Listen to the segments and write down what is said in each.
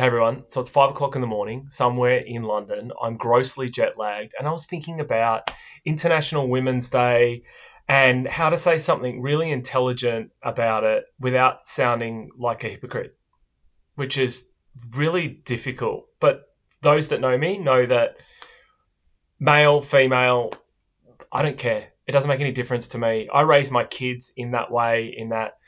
Hey everyone, so it's five o'clock in the morning, somewhere in London. I'm grossly jet lagged, and I was thinking about International Women's Day and how to say something really intelligent about it without sounding like a hypocrite, which is really difficult. But those that know me know that male, female, I don't care. It doesn't make any difference to me. I raise my kids in that way, in that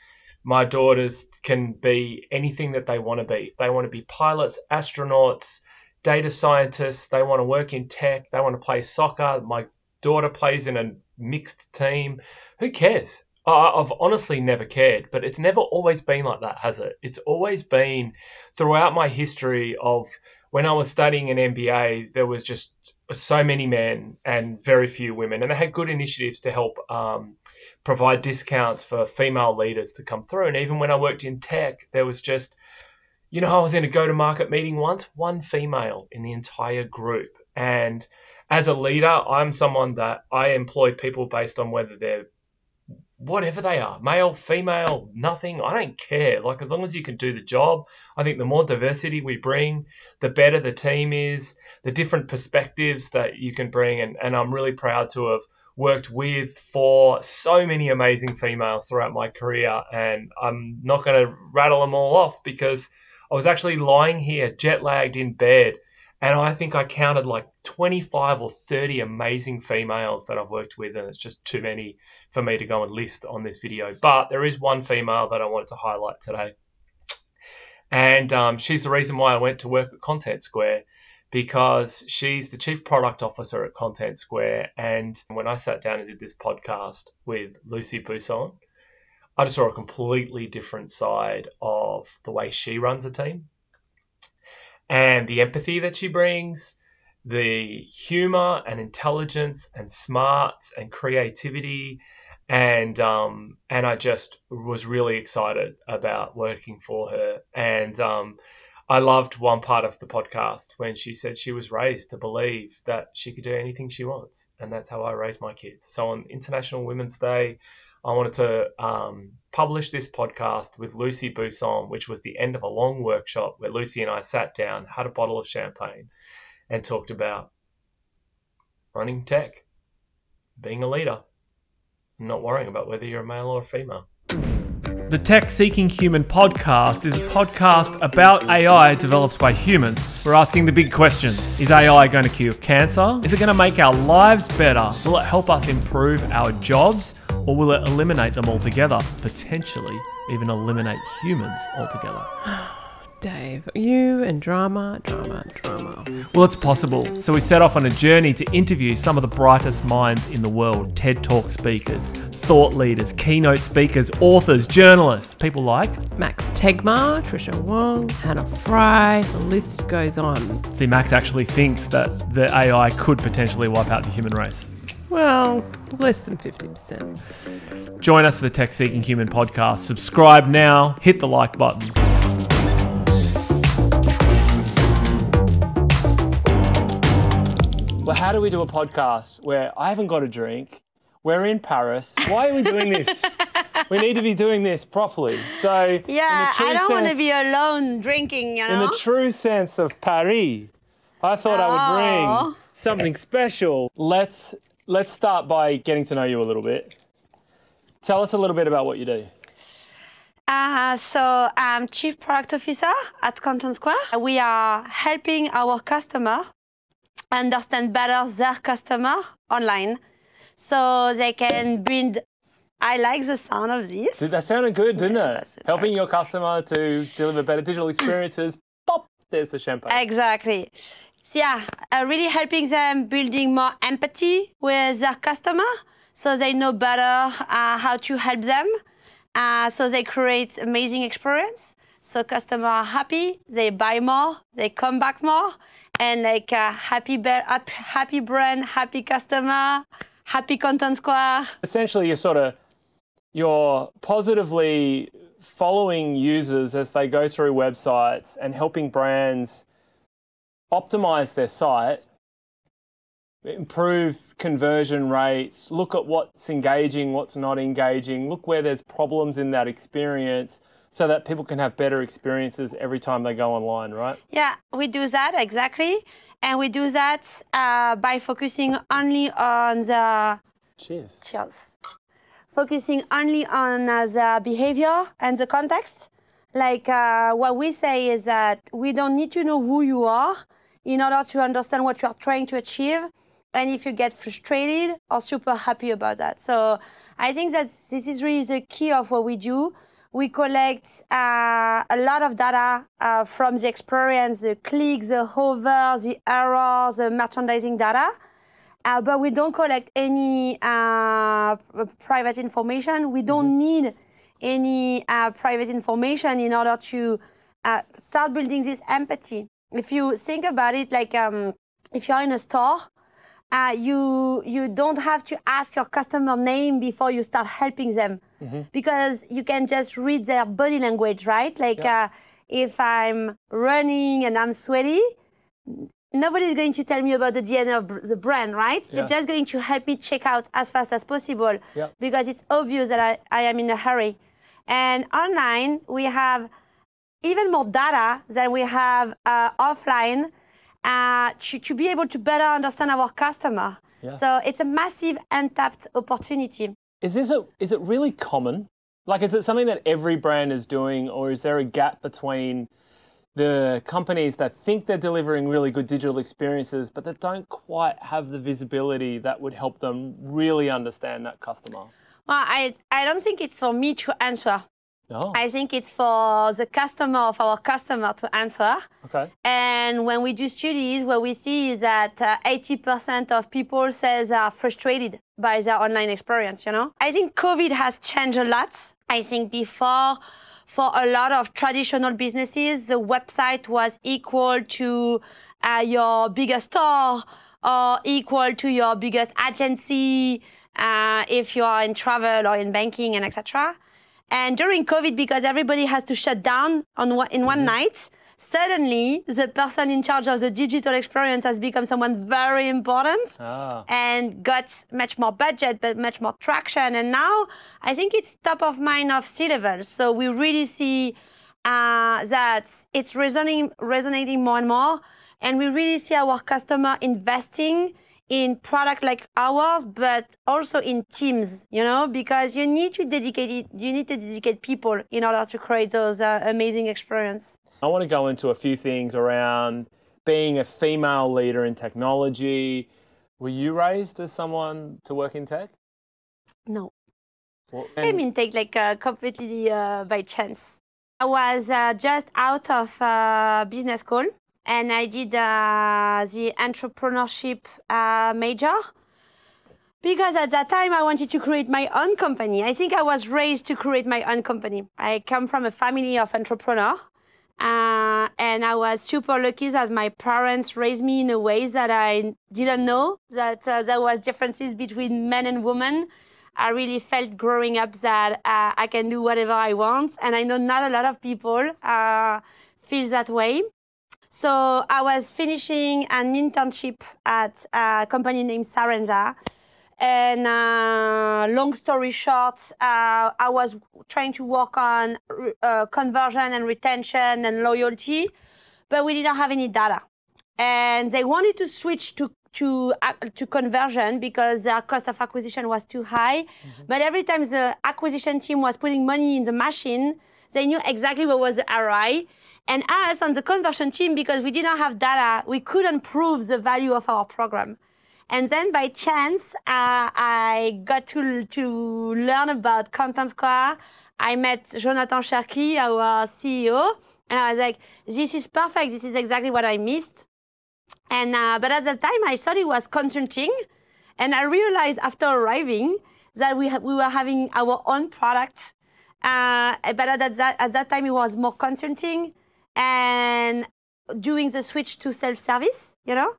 my daughters can be anything that they want to be. They want to be pilots, astronauts, data scientists. They want to work in tech. They want to play soccer. My daughter plays in a mixed team. Who cares? I've honestly never cared, but it's never always been like that, has it? It's always been throughout my history of when I was studying an MBA, there was just so many men and very few women, and they had good initiatives to help um, provide discounts for female leaders to come through. And even when I worked in tech, there was just, you know, I was in a go to market meeting once, one female in the entire group. And as a leader, I'm someone that I employ people based on whether they're whatever they are male, female, nothing. I don't care. Like, as long as you can do the job, I think the more diversity we bring, the better the team is, the different perspectives that you can bring. And, and I'm really proud to have worked with for so many amazing females throughout my career. And I'm not going to rattle them all off because I was actually lying here, jet lagged in bed. And I think I counted like 25 or 30 amazing females that I've worked with, and it's just too many for me to go and list on this video. But there is one female that I wanted to highlight today. And um, she's the reason why I went to work at Content Square because she's the chief product officer at Content Square. And when I sat down and did this podcast with Lucie Buisson, I just saw a completely different side of the way she runs a team and the empathy that she brings, the humor and intelligence and smarts and creativity. And um, and I just was really excited about working for her. And um, I loved one part of the podcast when she said she was raised to believe that she could do anything she wants. And that's how I raise my kids. So on International Women's Day, I wanted to um, publish this podcast with Lucie Buisson, which was the end of a long workshop where Lucy and I sat down, had a bottle of champagne, and talked about running tech, being a leader, not worrying about whether you're a male or a female. The Tech Seeking Human podcast is a podcast about AI developed by humans. We're asking the big questions Is AI going to cure cancer? Is it going to make our lives better? Will it help us improve our jobs? Or will it eliminate them altogether? Potentially even eliminate humans altogether. Dave, you and drama, drama, drama. Well, it's possible. So we set off on a journey to interview some of the brightest minds in the world TED Talk speakers, thought leaders, keynote speakers, authors, journalists, people like Max Tegmark, Tricia Wang, Hannah Fry, the list goes on. See, Max actually thinks that the AI could potentially wipe out the human race. Well, less than 50%. Join us for the Tech Seeking Human podcast. Subscribe now, hit the like button. Well, how do we do a podcast where I haven't got a drink? We're in Paris. Why are we doing this? we need to be doing this properly. So, yeah, I don't want to be alone drinking, you know. In the true sense of Paris, I thought oh. I would bring oh. something special. Let's let's start by getting to know you a little bit. Tell us a little bit about what you do. Uh, so I'm Chief Product Officer at Content Square. We are helping our customer understand better their customer online so they can build I like the sound of this. That sounded good, didn't yeah, it? Helping your customer to deliver better digital experiences. Pop, there's the champagne. Exactly. So yeah, uh, really helping them building more empathy with their customer so they know better uh, how to help them. Uh, so they create amazing experience. So customers are happy, they buy more, they come back more, and like a happy, happy brand, happy customer, happy content square. Essentially, you're sort of you're positively following users as they go through websites and helping brands optimize their site, improve conversion rates, look at what's engaging, what's not engaging, look where there's problems in that experience so that people can have better experiences every time they go online, right? Yeah, we do that exactly, and we do that uh, by focusing only on the Cheers. cheers, focusing only on uh, the behavior and the context. Like uh, what we say is that we don't need to know who you are in order to understand what you are trying to achieve, and if you get frustrated or super happy about that. So I think that this is really the key of what we do. We collect uh, a lot of data uh, from the experience, the clicks, the hover, the errors, the merchandising data. Uh, but we don't collect any uh, private information. We don't need any uh, private information in order to uh, start building this empathy. If you think about it, like um, if you're in a store, uh, you you don't have to ask your customer name before you start helping them because you can just read their body language, right? Like uh, if I'm running and I'm sweaty, nobody's going to tell me about the DNA of the brand, right? Yeah. You're just going to help me check out as fast as possible Yeah. because it's obvious that I, I am in a hurry. And online, we have even more data than we have uh, offline uh, to, to be able to better understand our customer. Yeah. So it's a massive untapped opportunity. Is this a, is it really common? Like, is it something that every brand is doing, or is there a gap between the companies that think they're delivering really good digital experiences, but that don't quite have the visibility that would help them really understand that customer? Well, I, I don't think it's for me to answer. No. I think it's for the customer of our customer to answer. Okay. And when we do studies, what we see is that uh, 80% of people says are frustrated by their online experience, you know? I think COVID has changed a lot. I think before, for a lot of traditional businesses, the website was equal to uh, your biggest store or equal to your biggest agency uh, if you are in travel or in banking and etc. And during COVID, because everybody has to shut down on one, in one night, suddenly the person in charge of the digital experience has become someone very important Ah. and got much more budget, but much more traction. And now I think it's top of mind of C levels. So we really see uh, that it's resonating, resonating more and more. And we really see our customer investing in product like ours, but also in teams, you know, because you need to dedicate it, you need to dedicate people in order to create those uh, amazing experience. I want to go into a few things around being a female leader in technology. Were you raised as someone to work in tech? No. Well, I mean, take like uh, completely uh, by chance. I was uh, just out of uh, business school and I did uh, the entrepreneurship uh, major because at that time I wanted to create my own company. I think I was raised to create my own company. I come from a family of entrepreneurs. Uh, and I was super lucky that my parents raised me in a way that I didn't know that uh, there was differences between men and women. I really felt growing up that uh, I can do whatever I want, and I know not a lot of people uh, feel that way. So I was finishing an internship at a company named Sarenza. And uh, long story short, uh, I was trying to work on uh, conversion and retention and loyalty, but we didn't have any data. And they wanted to switch to to ac- to conversion because their cost of acquisition was too high. But every time the acquisition team was putting money in the machine, they knew exactly what was the ROI. And us on the conversion team, because we didn't have data, we couldn't prove the value of our program. And then by chance, uh, I got to, to learn about Content Square. I met Jonathan Cherki, our CEO, and I was like, this is perfect. This is exactly what I missed. And uh, but at that time, I thought it was consulting, and I realized after arriving that we we were having our own product. Uh, but at that at that time, it was more consulting and doing the switch to self service. You know,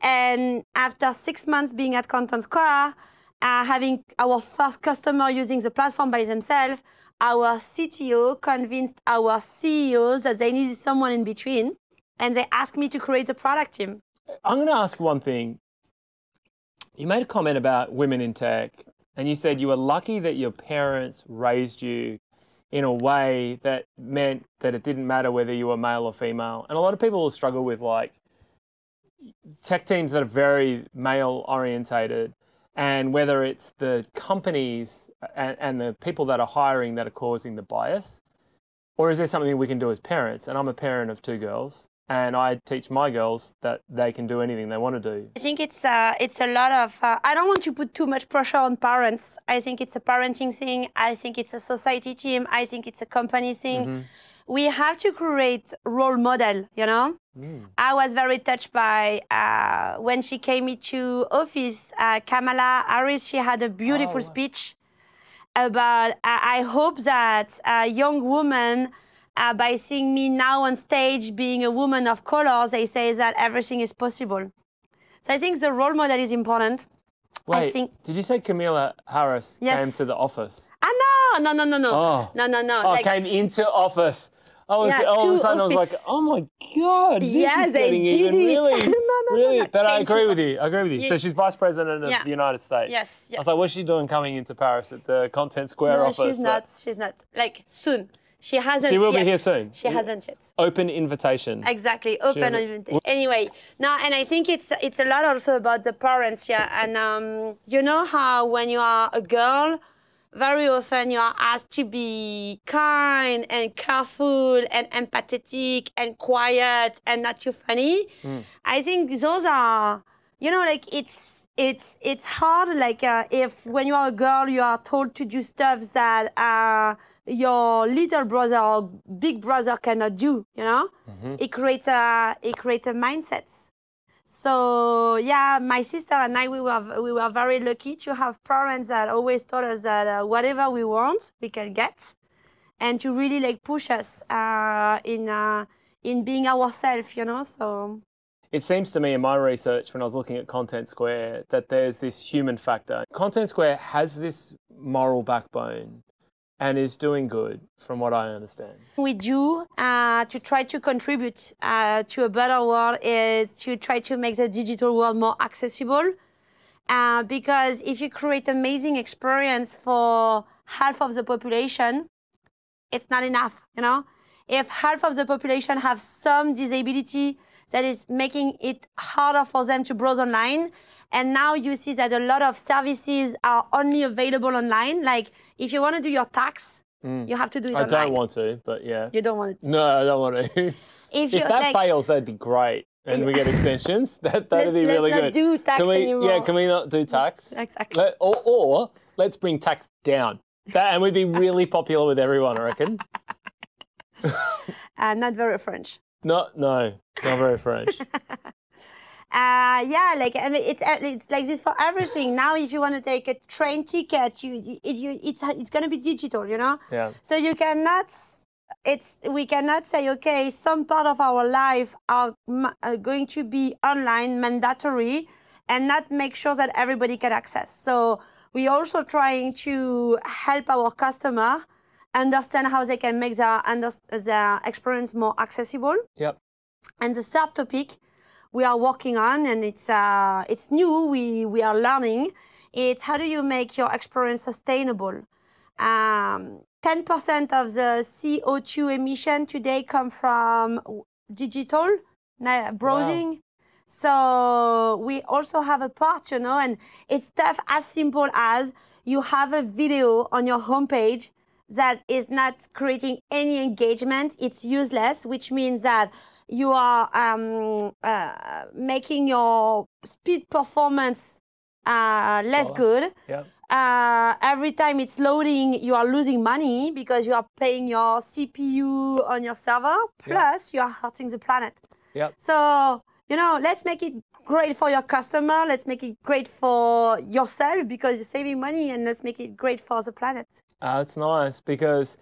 and after six months being at Content Square, uh, having our first customer using the platform by themselves, our CTO convinced our CEOs that they needed someone in between, and they asked me to create a product team. I'm going to ask one thing. You made a comment about women in tech, and you said you were lucky that your parents raised you in a way that meant that it didn't matter whether you were male or female. And a lot of people will struggle with like tech teams that are very male orientated and whether it's the companies and, and the people that are hiring that are causing the bias or is there something we can do as parents and i'm a parent of two girls and i teach my girls that they can do anything they want to do I think it's uh, it's a lot of. Uh, I don't want to put too much pressure on parents. I think it's a parenting thing. I think it's a society team. I think it's a company thing. We have to create role model. You know, I was very touched by uh, when she came into office. Uh, Kamala Harris. She had a beautiful Oh, wow. speech about. I I hope that a young woman. Uh, by seeing me now on stage being a woman of color, they say that everything is possible. So I think the role model is important. wait think- did you say camilla harris Yes. came to the office Ah no, no, no, no, no, Oh. no, no, no. oh like, came into office I was, Yeah, all of a sudden I was like, oh my god, this Yeah, is they getting did even it. really, No, no, no, really. no, But I agree with you. I agree with you. Yeah. So she's vice president of the United States. Yes, I was like, what's she doing coming into Paris at the Content Square no, office? she's But not. She's not. Like soon. She hasn't. She will yet. be here soon. She hasn't yet. Open invitation. Exactly. Open invitation. Anyway, no, and I think it's it's a lot also about the parents, yeah. And um, you know how when you are a girl, very often you are asked to be kind and careful and empathetic and quiet and not too funny. I think those are, you know, like it's it's it's hard. Like uh, if when you are a girl, you are told to do stuff that uh, your little brother or big brother cannot do. You know, it creates a it creates a mindset. So yeah, my sister and I we were we were very lucky to have parents that always told us that uh, whatever we want we can get, and to really like push us uh, in uh, in being ourselves. You know, so It seems to me in my research when I was looking at Content Square that there's this human factor. Content Square has this moral backbone and is doing good from what I understand. we do uh, to try to contribute uh, to a better world is to try to make the digital world more accessible. Uh, because if you create amazing experience for half of the population, it's not enough. You know, if half of the population have some disability that is making it harder for them to browse online, and now you see that a lot of services are only available online. Like if you want to do your tax, you have to do it Mm. I online. don't want to, but yeah. You don't want it. No, I don't want to. If, you if that like, fails, that'd be great. And we get extensions. That that'd be really let's good. not do tax can we, Yeah, can we not do tax? Exactly. Let, or, or let's bring tax down. That and we'd be really popular with everyone. I reckon. uh, not very French. Not no, not very French. Uh, yeah, like I mean, it's uh, it's like this for everything. Now, if you want to take a train ticket, you, you, it, you it's it's gonna be digital, you know. Yeah. So you cannot. It's we cannot say okay, some part of our life are, are going to be online mandatory, and not make sure that everybody can access. So we also trying to help our customer understand how they can make their under- their experience more accessible. Yep. And the third topic we are working on, and it's uh, it's new. We we are learning. It's how do you make your experience sustainable. Um, 10% of the CO2 emission today come from digital browsing. So we also have a part, you know, and it's stuff as simple as you have a video on your homepage that is not creating any engagement. It's useless, which means that you are um, uh, making your speed performance uh, less Slower. good. Yep. Uh, every time it's loading, you are losing money because you are paying your CPU on your server. Plus, you are hurting the planet. Yep. So, you know, let's make it great for your customer. Let's make it great for yourself because you're saving money, and let's make it great for the planet. Uh, it's nice because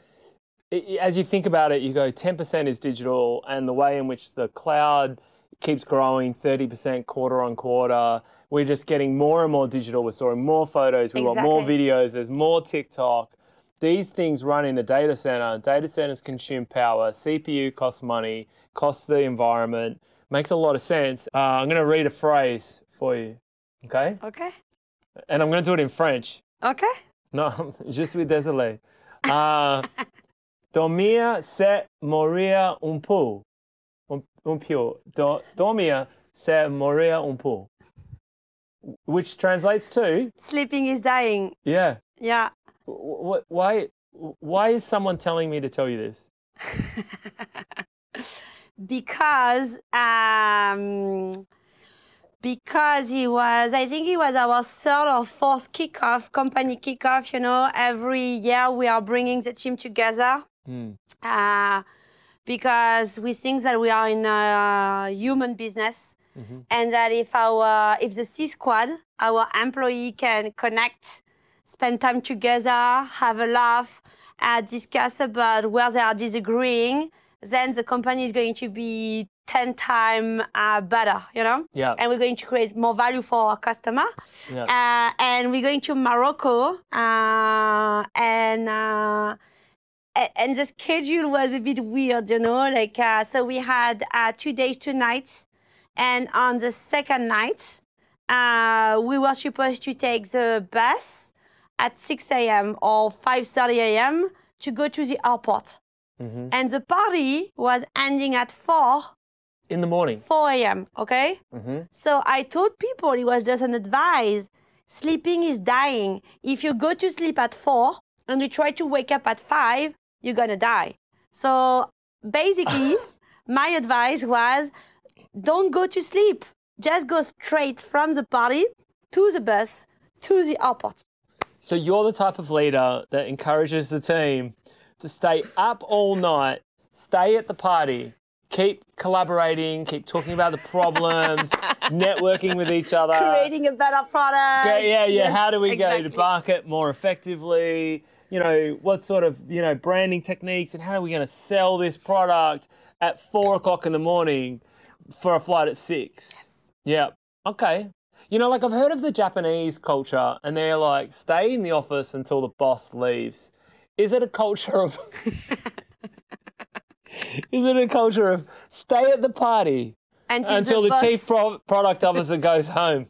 as you think about it, you go 10% is digital, and the way in which the cloud keeps growing 30% quarter on quarter, we're just getting more and more digital. We're storing more photos, we want more videos, there's more TikTok. These things run in a data center. Data centers consume power. CPU costs money, costs the environment. Makes a lot of sense. Uh, I'm going to read a phrase for you, okay? Okay. And I'm going to do it in French. Okay. Non, je suis désolé. Uh, Dormir c'est mourir un peu. Un, un peu. Do, dormir c'est mourir un peu. Which translates to, Sleeping is dying. yeah. Yeah. Why, why is someone telling me to tell you this? because um, because he was I think he was our third or fourth kickoff company kickoff. You know, every year we are bringing the team together Hmm. uh, because we think that we are in a human business. And that if our if the C squad, our employee can connect, spend time together, have a laugh, uh, discuss about where they are disagreeing, then the company is going to be 10 times uh, better, you know? Yeah. And we're going to create more value for our customer. Yes. Uh, and we're going to Morocco. Uh, and uh, and the schedule was a bit weird, you know. Like uh, so, we had uh, two days, two nights, and on the second night, uh, we were supposed to take the bus at 6 a.m. or 5:30 a.m. to go to the airport, Mhm. and the party was ending at 4 In the morning. 4 a.m. Okay. Mhm. So I told people it was just an advice. Sleeping is dying. If you go to sleep at four and you try to wake up at five, you're gonna die. So basically, my advice was don't go to sleep. Just go straight from the party to the bus to the airport. So you're the type of leader that encourages the team to stay up all night, stay at the party, keep collaborating, keep talking about the problems, networking with each other. Creating a better product. Yeah, yeah, yeah. Yes, How do we go to market more effectively? You know, what sort of you know branding techniques and how are we going to sell this product at four o'clock in the morning for a flight at six? Yeah. Okay. You know, like I've heard of the Japanese culture, and they're like, stay in the office until the boss leaves. Is it a culture of? Is it a culture of stay at the party Until, until the, boss- chief pro- product officer goes home?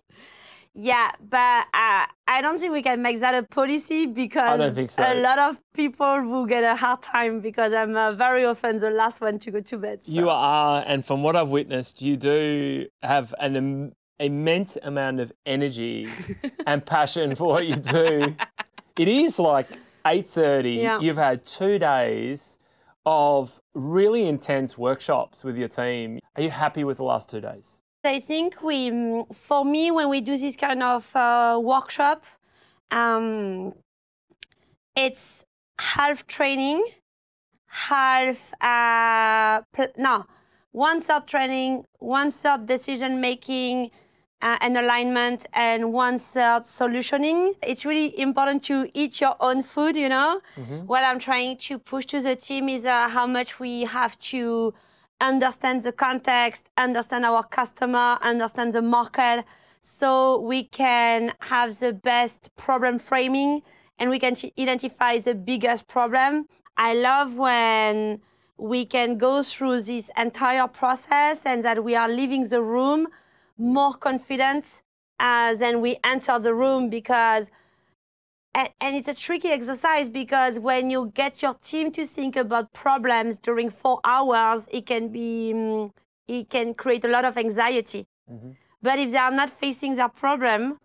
Yeah, but uh, I don't think we can make that a policy because think so. a lot of people will get a hard time because I'm uh, very often the last one to go to bed. so- You are, and from what I've witnessed, you do have an Im- immense amount of energy and passion for what you do. It is like eight thirty. Yeah. You've had two days of really intense workshops with your team. Are you happy with the last two days? I think we, for me, when we do this kind of uh, workshop, um, it's half training, half uh, pl- no, one third training, one third decision making uh, and alignment, and one third solutioning. It's really important to eat your own food. You know, what I'm trying to push to the team is uh, how much we have to understand the context, understand our customer, understand the market, so we can have the best problem framing and we can identify the biggest problem. I love when we can go through this entire process and that we are leaving the room more confident uh, than we enter the room because and, and it's a tricky exercise because when you get your team to think about problems during four hours, it can be mm, it can create a lot of anxiety. But if they are not facing their problem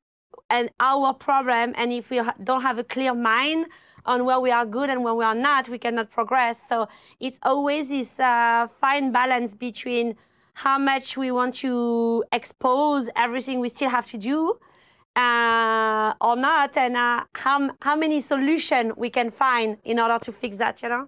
and our problem, and if we don't have a clear mind on where we are good and where we are not, we cannot progress. So it's always this uh, fine balance between how much we want to expose everything we still have to do uh, or not, and uh, how how many solution we can find in order to fix that. You know.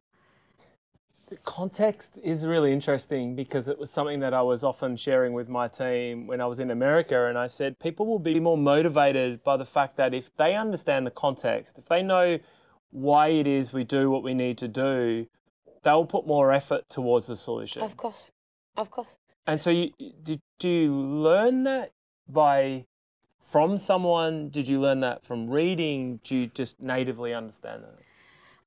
The context is really interesting because it was something that I was often sharing with my team when I was in America. And I said, people will be more motivated by the fact that if they understand the context, if they know why it is we do what we need to do, they'll put more effort towards the solution. Of course, of course. And so, you, did, do you learn that by from someone? Did you learn that from reading? Do you just natively understand that?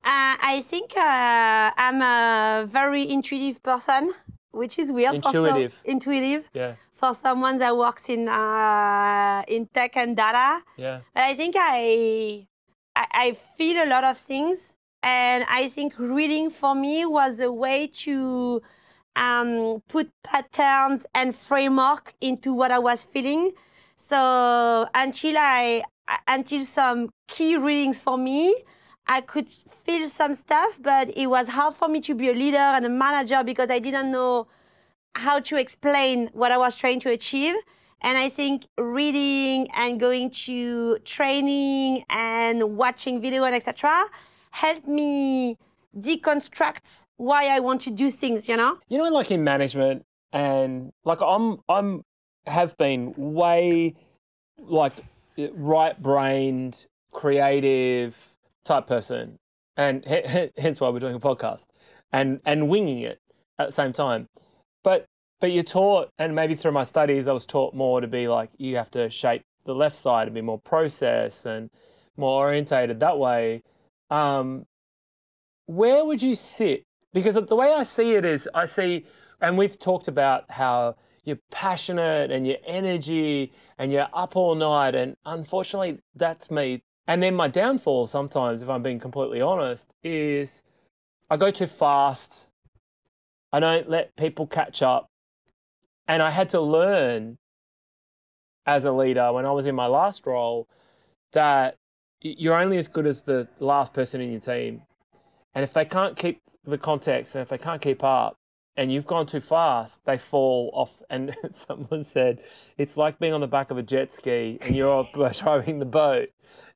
Uh, I think uh, I'm a very intuitive person, which is weird. For Intuitive. some, intuitive Yeah, for someone that works in uh, in tech and data. yeah. But I think I, I I feel a lot of things and I think reading for me was a way to um, put patterns and framework into what I was feeling. So until I until some key readings for me, I could feel some stuff, but it was hard for me to be a leader and a manager because I didn't know how to explain what I was trying to achieve. And I think reading and going to training and watching video and etc. helped me deconstruct why I want to do things, you know? You know, like in management and like I'm I'm have been way like right brained, creative type person. And hence why we're doing a podcast and and winging it at the same time. But but you're taught, and maybe through my studies, I was taught more to be like you have to shape the left side and be more process and more orientated that way. Um, where would you sit? Because the way I see it is, I see, and we've talked about how you're passionate and your energy and you're up all night. And unfortunately, that's me. And then my downfall sometimes, if I'm being completely honest, is I go too fast. I don't let people catch up. And I had to learn as a leader when I was in my last role that you're only as good as the last person in your team. And if they can't keep the context and if they can't keep up and you've gone too fast, they fall off. And someone said, it's like being on the back of a jet ski and you're driving the boat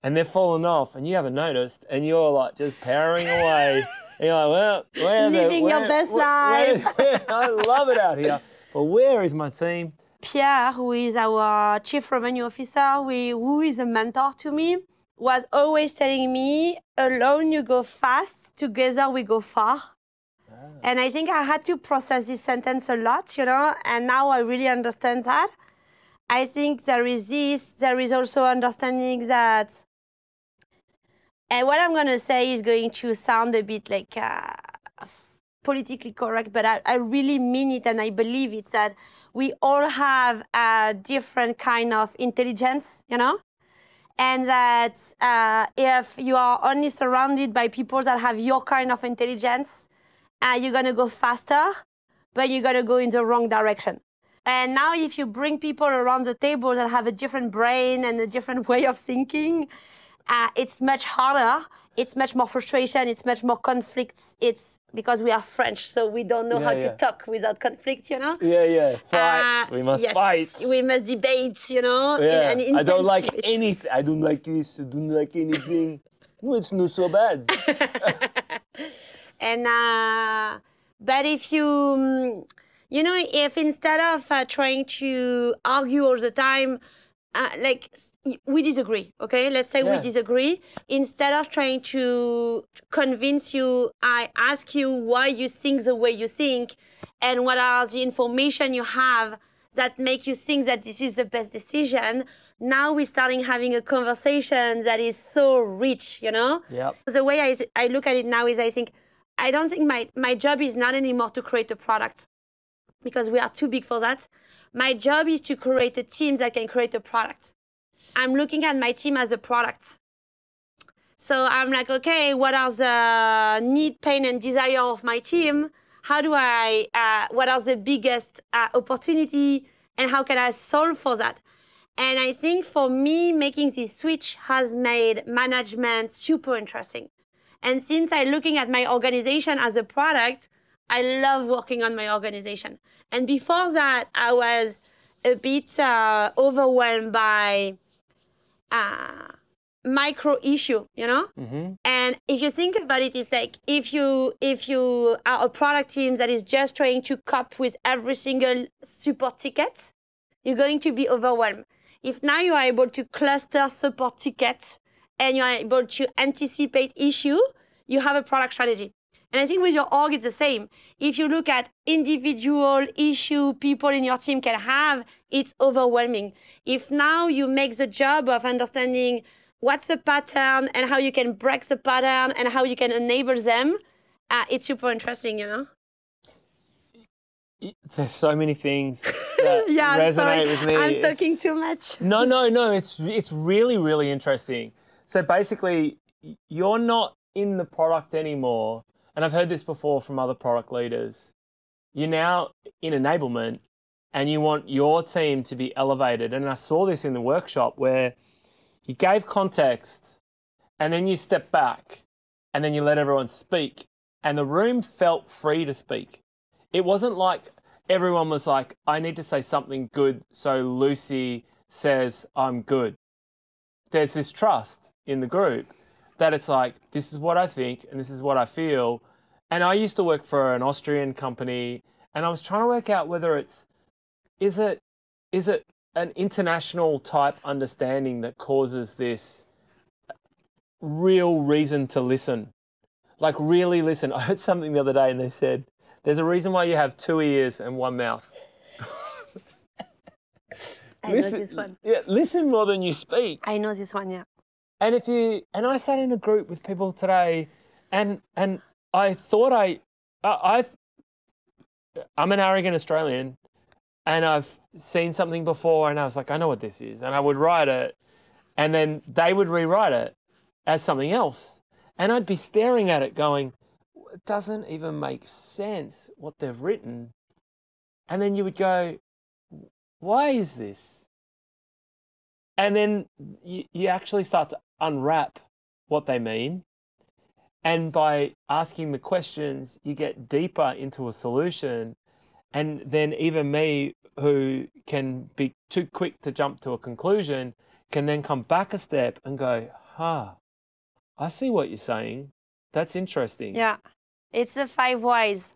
and they're falling off and you haven't noticed and you're like just powering away. And you're like, well, where living the, where, your best where, life. Where, I love it out here. But where is my team? Pierre, who is our chief revenue officer, who is a mentor to me, was always telling me, alone you go fast, together we go far. And I think I had to process this sentence a lot, you know, and now I really understand that. I think there is this, there is also understanding that, and what I'm going to say is going to sound a bit like uh, politically correct, but I, I really mean it and I believe it that we all have a different kind of intelligence, you know? and that uh, if you are only surrounded by people that have your kind of intelligence, uh, you're gonna go faster, but you're gonna go in the wrong direction. And now, if you bring people around the table that have a different brain and a different way of thinking, uh, it's much harder. It's much more frustration. It's much more conflicts. It's because we are French, so we don't know Yeah, how yeah. to talk without conflict, you know? Yeah, yeah. Fights. Uh, we must yes, fight. We must debate, you know? in yeah. an I don't like anything. I don't like this. I don't like anything. no, it's not so bad. and uh, but if you mm, you know if instead of uh, trying to argue all the time uh, like we disagree okay let's say Yeah. we disagree instead of trying to convince you i ask you why you think the way you think and what are the information you have that make you think that this is the best decision now we're starting having a conversation that is so rich you know yep. the way I, I look at it now is I think I don't think my, my job is not anymore to create a product because we are too big for that. My job is to create a team that can create a product. I'm looking at my team as a product. So I'm like, okay, what are the need, pain, and desire of my team? How do I, uh, what are the biggest uh, opportunity and how can I solve for that? And I think for me, making this switch has made management super interesting. And since I'm looking at my organization as a product, I love working on my organization. And before that, I was a bit uh, overwhelmed by uh, micro issue, you know. Mm-hmm. And if you think about it, it's like if you if you are a product team that is just trying to cope with every single support ticket, you're going to be overwhelmed. If now you are able to cluster support tickets and you are able to anticipate issue, you have a product strategy. And I think with your org, it's the same. If you look at individual issue people in your team can have, it's overwhelming. If now you make the job of understanding what's the pattern and how you can break the pattern and how you can enable them, uh, it's super interesting, you know? There's so many things that yeah, resonate sorry. with me. I'm talking too much. No, no, no. It's it's really really interesting. So basically, you're not in the product anymore. And I've heard this before from other product leaders. You're now in enablement and you want your team to be elevated. And I saw this in the workshop where you gave context and then you step back and then you let everyone speak. And the room felt free to speak. It wasn't like everyone was like, I need to say something good. So Lucy says, I'm good. There's this trust in the group that it's like, this is what I think and this is what I feel. And I used to work for an Austrian company and I was trying to work out whether it's, is it, is it an international type understanding that causes this real reason to listen? Like, really listen. I heard something the other day and they said, there's a reason why you have two ears and one mouth. I know this one. Yeah, listen more than you speak. I know this one, yeah. And if you and I sat in a group with people today, and and I thought I, I, I I'm an arrogant Australian, and I've seen something before, and I was like, I know what this is, and I would write it, and then they would rewrite it as something else, and I'd be staring at it, going, it doesn't even make sense what they've written, and then you would go, why is this? And then you, you actually start to unwrap what they mean. And by asking the questions, you get deeper into a solution. And then even me, who can be too quick to jump to a conclusion, can then come back a step and go, huh, I see what you're saying. That's interesting. Yeah. It's the five whys.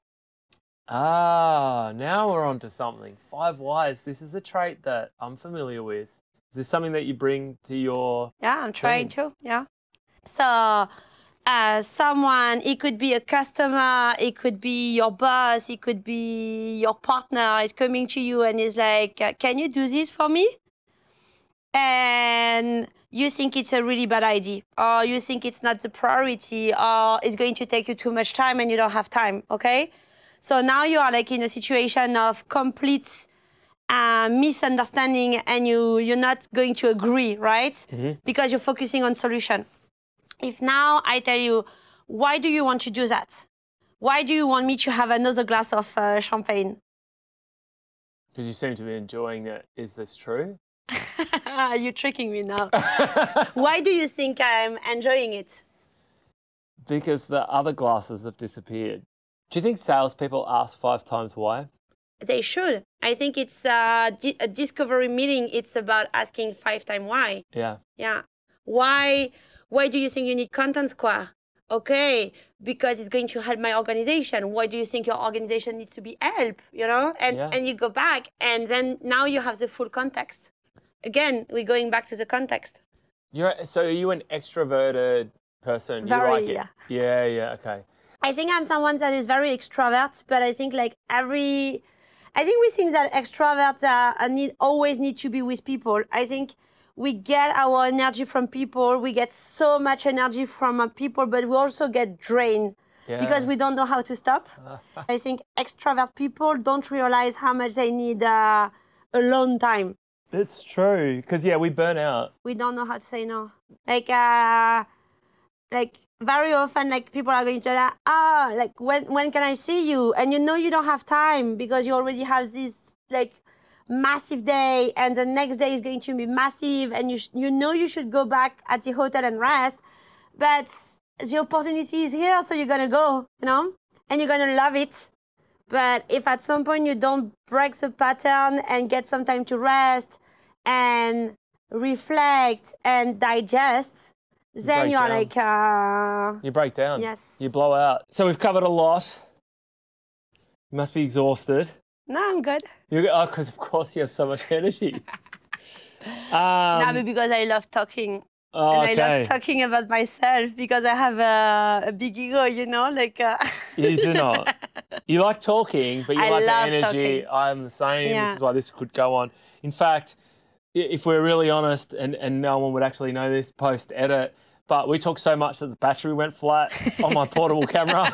Ah, now we're on to something. Five whys. This is a trait that I'm familiar with. Is this something that you bring to your Yeah, I'm trying to. Yeah. So, uh, someone, it could be a customer, it could be your boss, it could be your partner is coming to you and is like, uh, "Can you do this for me?" And you think it's a really bad idea, or you think it's not the priority, or it's going to take you too much time and you don't have time. Okay. So now you are like in a situation of complete uh, misunderstanding and you you're not going to agree right because you're focusing on solution if now i tell you why do you want to do that why do you want me to have another glass of uh, champagne Because you seem to be enjoying it. Is this true? Are you're tricking me now why do you think i'm enjoying it because the other glasses have disappeared. Do you think salespeople ask five times why? They should i think it's di- a discovery meeting it's about asking five time why Yeah. Yeah. Why why do you think you need content square? Okay, because it's going to help my organization. Why do you think your organization needs to be helped? You know? And Yeah. and you go back and then now you have the full context. Again, we're going back to the context. You're so are you an extroverted person? you Very, like it? yeah. Yeah, yeah, okay. I think I'm someone that is very extrovert, but I think like every I think we think that extroverts are, need always need to be with people. I think we get our energy from people. We get so much energy from uh, people, but we also get drained Yeah. because we don't know how to stop. I think extrovert people don't realize how much they need uh, alone time. It's true. Because yeah, we burn out. We don't know how to say no. Like, uh, like very often, like people are going to like, ah, like when when can I see you? And you know you don't have time because you already have this like massive day, and the next day is going to be massive, and you sh- you know you should go back at the hotel and rest, but the opportunity is here, so you're gonna go, you know, and you're gonna love it. But if at some point you don't break the pattern and get some time to rest and reflect and digest, then you are like, uh, You break down. Yes. You blow out. So we've covered a lot. You must be exhausted. no, I'm good. You oh, because of course you have so much energy. um, no, but because I love talking. oh, And I love talking about myself because I have a, a big ego, you know, like. Uh, You do not. You like talking, but you I like the energy. talking. I'm the same. Yeah. This is why this could go on. In fact, if we're really honest, and, and no one would actually know this post edit, but we talked so much that the battery went flat on my portable camera.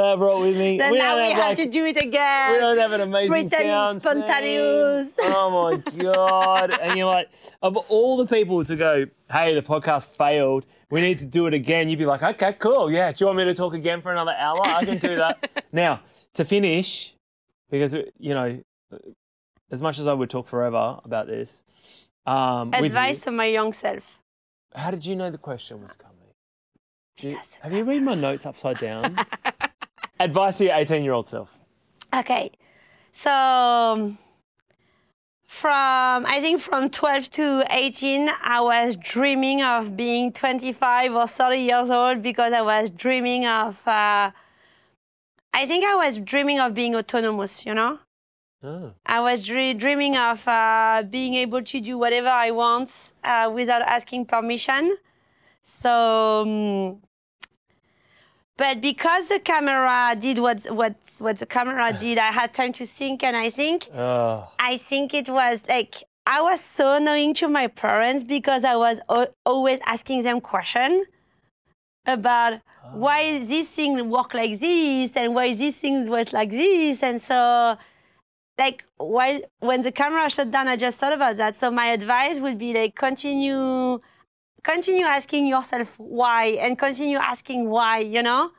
I brought with me. Then now we have like- to do it again. We don't have an amazing Pretend sound. spontaneous. Oh my god! and you're like, of all the people to go, hey, the podcast failed. We need to do it again. You'd be like, okay, cool. Yeah. Do you want me to talk again for another hour? I can do that. now, to finish, because you know, as much as I would talk forever about this, um, with you- Advice to my young self. how did you know the question was coming? You- have you read my notes upside down? Advice to your 18 year old self. Okay. So um, from I think from 12 to 18 I was dreaming of being 25 or 30 years old because I was dreaming of uh, I think I was dreaming of being autonomous, you know? Oh. I was dre- dreaming of uh, being able to do whatever I want uh, without asking permission. So, um, but because the camera did what what what the camera did, I had time to think, and I think Oh. I think it was like I was so annoying to my parents because I was o- always asking them questions about why this thing work like this and why these things work like this, and so like while when the camera shut down, I just thought about that. So my advice would be like continue continue asking yourself why and continue asking why, you know?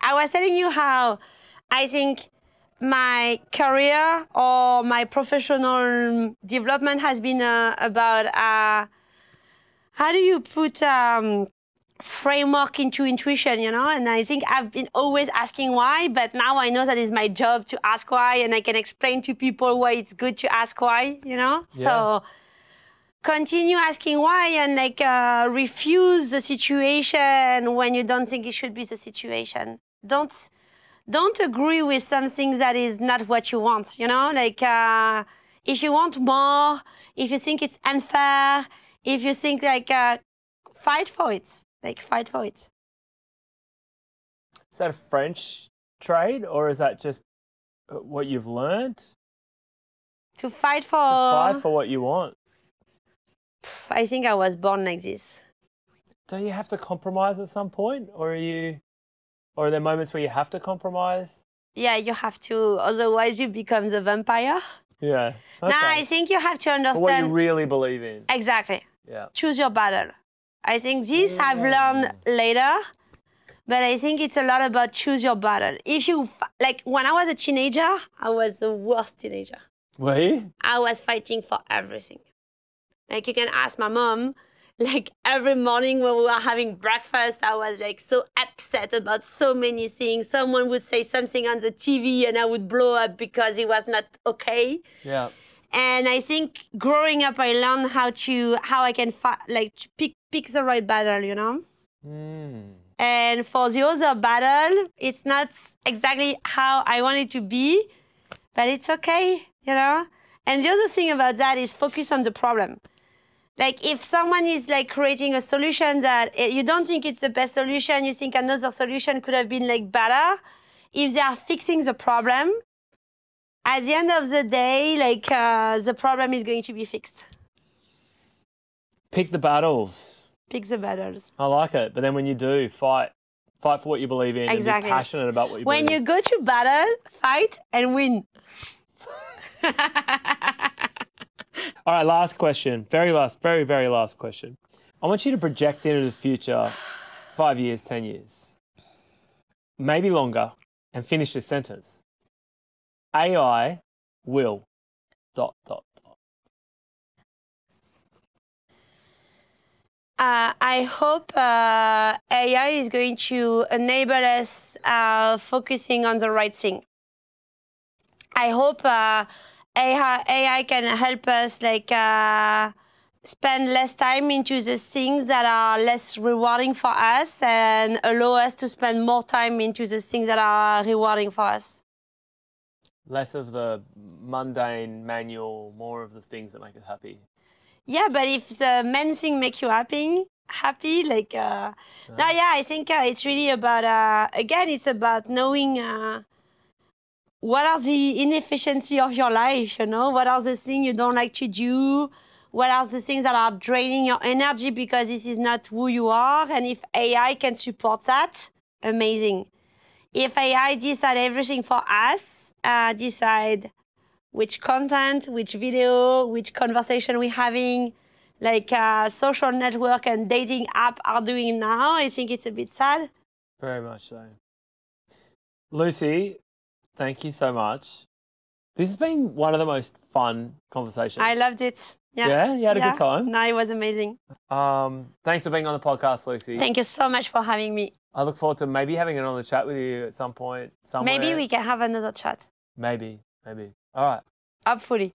I was telling you how I think my career or my professional development has been uh, about uh, how do you put um, framework into intuition, you know? And I think I've been always asking why, but now I know that it's my job to ask why, and I can explain to people why it's good to ask why, you know? Yeah. So continue asking why and like uh, refuse the situation when you don't think it should be the situation. Don't don't agree with something that is not what you want. You know, like uh, if you want more, if you think it's unfair, if you think like uh, fight for it, like fight for it. Is that a French trade or is that just uh, what you've learned? To fight for, To fight for what you want. I think I was born like this. Don't you have to compromise at some point? Or are you or are there moments where you have to compromise? Yeah, you have to, otherwise you become the vampire. Yeah. Okay. Now I think you have to For what you really believe in. exactly. Yeah. choose your battle. I think this I've learned later, but I think it's a lot about choose your battle. If you like, when I was a teenager, I was the worst teenager. Were you? I was fighting for everything. Like you can ask my mom. Like every morning when we were having breakfast, I was like so upset about so many things. Someone would say something on the TV, and I would blow up because it was not okay Yeah. And I think growing up, I learned how to how I can fi- like pick pick the right battle, you know. Mm. And for the other battle, it's not exactly how I want it to be, but it's okay, you know. And the other thing about that is focus on the problem. Like if someone is like creating a solution that eh, you don't think it's the best solution, you think another solution could have been like better. If they are fixing the problem, at the end of the day, like uh, the problem is going to be fixed. Pick the battles. Pick the battles. I like it. But then when you do, fight. Fight for what you believe in Exactly. and be passionate about what you believe in. When believe you go to battle, fight and win. All right, last question. Very last, very, very last question. I want you to project into the future five years, 10 years, maybe longer, and finish this sentence. AI will dot, dot, dot. Uh, I hope uh, AI is going to enable us uh, focusing on the right thing. I hope uh, AI, AI can help us like uh, spend less time into the things that are less rewarding for us and allow us to spend more time into the things that are rewarding for us. Less of the mundane manual, more of the things that make us happy. Yeah, but if the main thing make you happy, happy, like, uh, no, yeah, I think uh, it's really about, uh, again, it's about knowing uh, what are the inefficiency of your life, you know? What are the things you don't like to do? What are the things that are draining your energy because this is not who you are? And if AI can support that, amazing. if AI decide everything for us, uh, decide which content, which video, which conversation we're having, like uh, social network and dating app are doing now, I think it's a bit sad. Very much so. Lucie, thank you so much. This has been one of the most fun conversations. I loved it. Yeah. Yeah, you had a good time. No, it was amazing. Um, thanks for being on the podcast, Lucie. Thank you so much for having me. I look forward to maybe having another chat with you at some point. Somewhere. Maybe we can have another chat. Maybe, maybe. All right. Hopefully.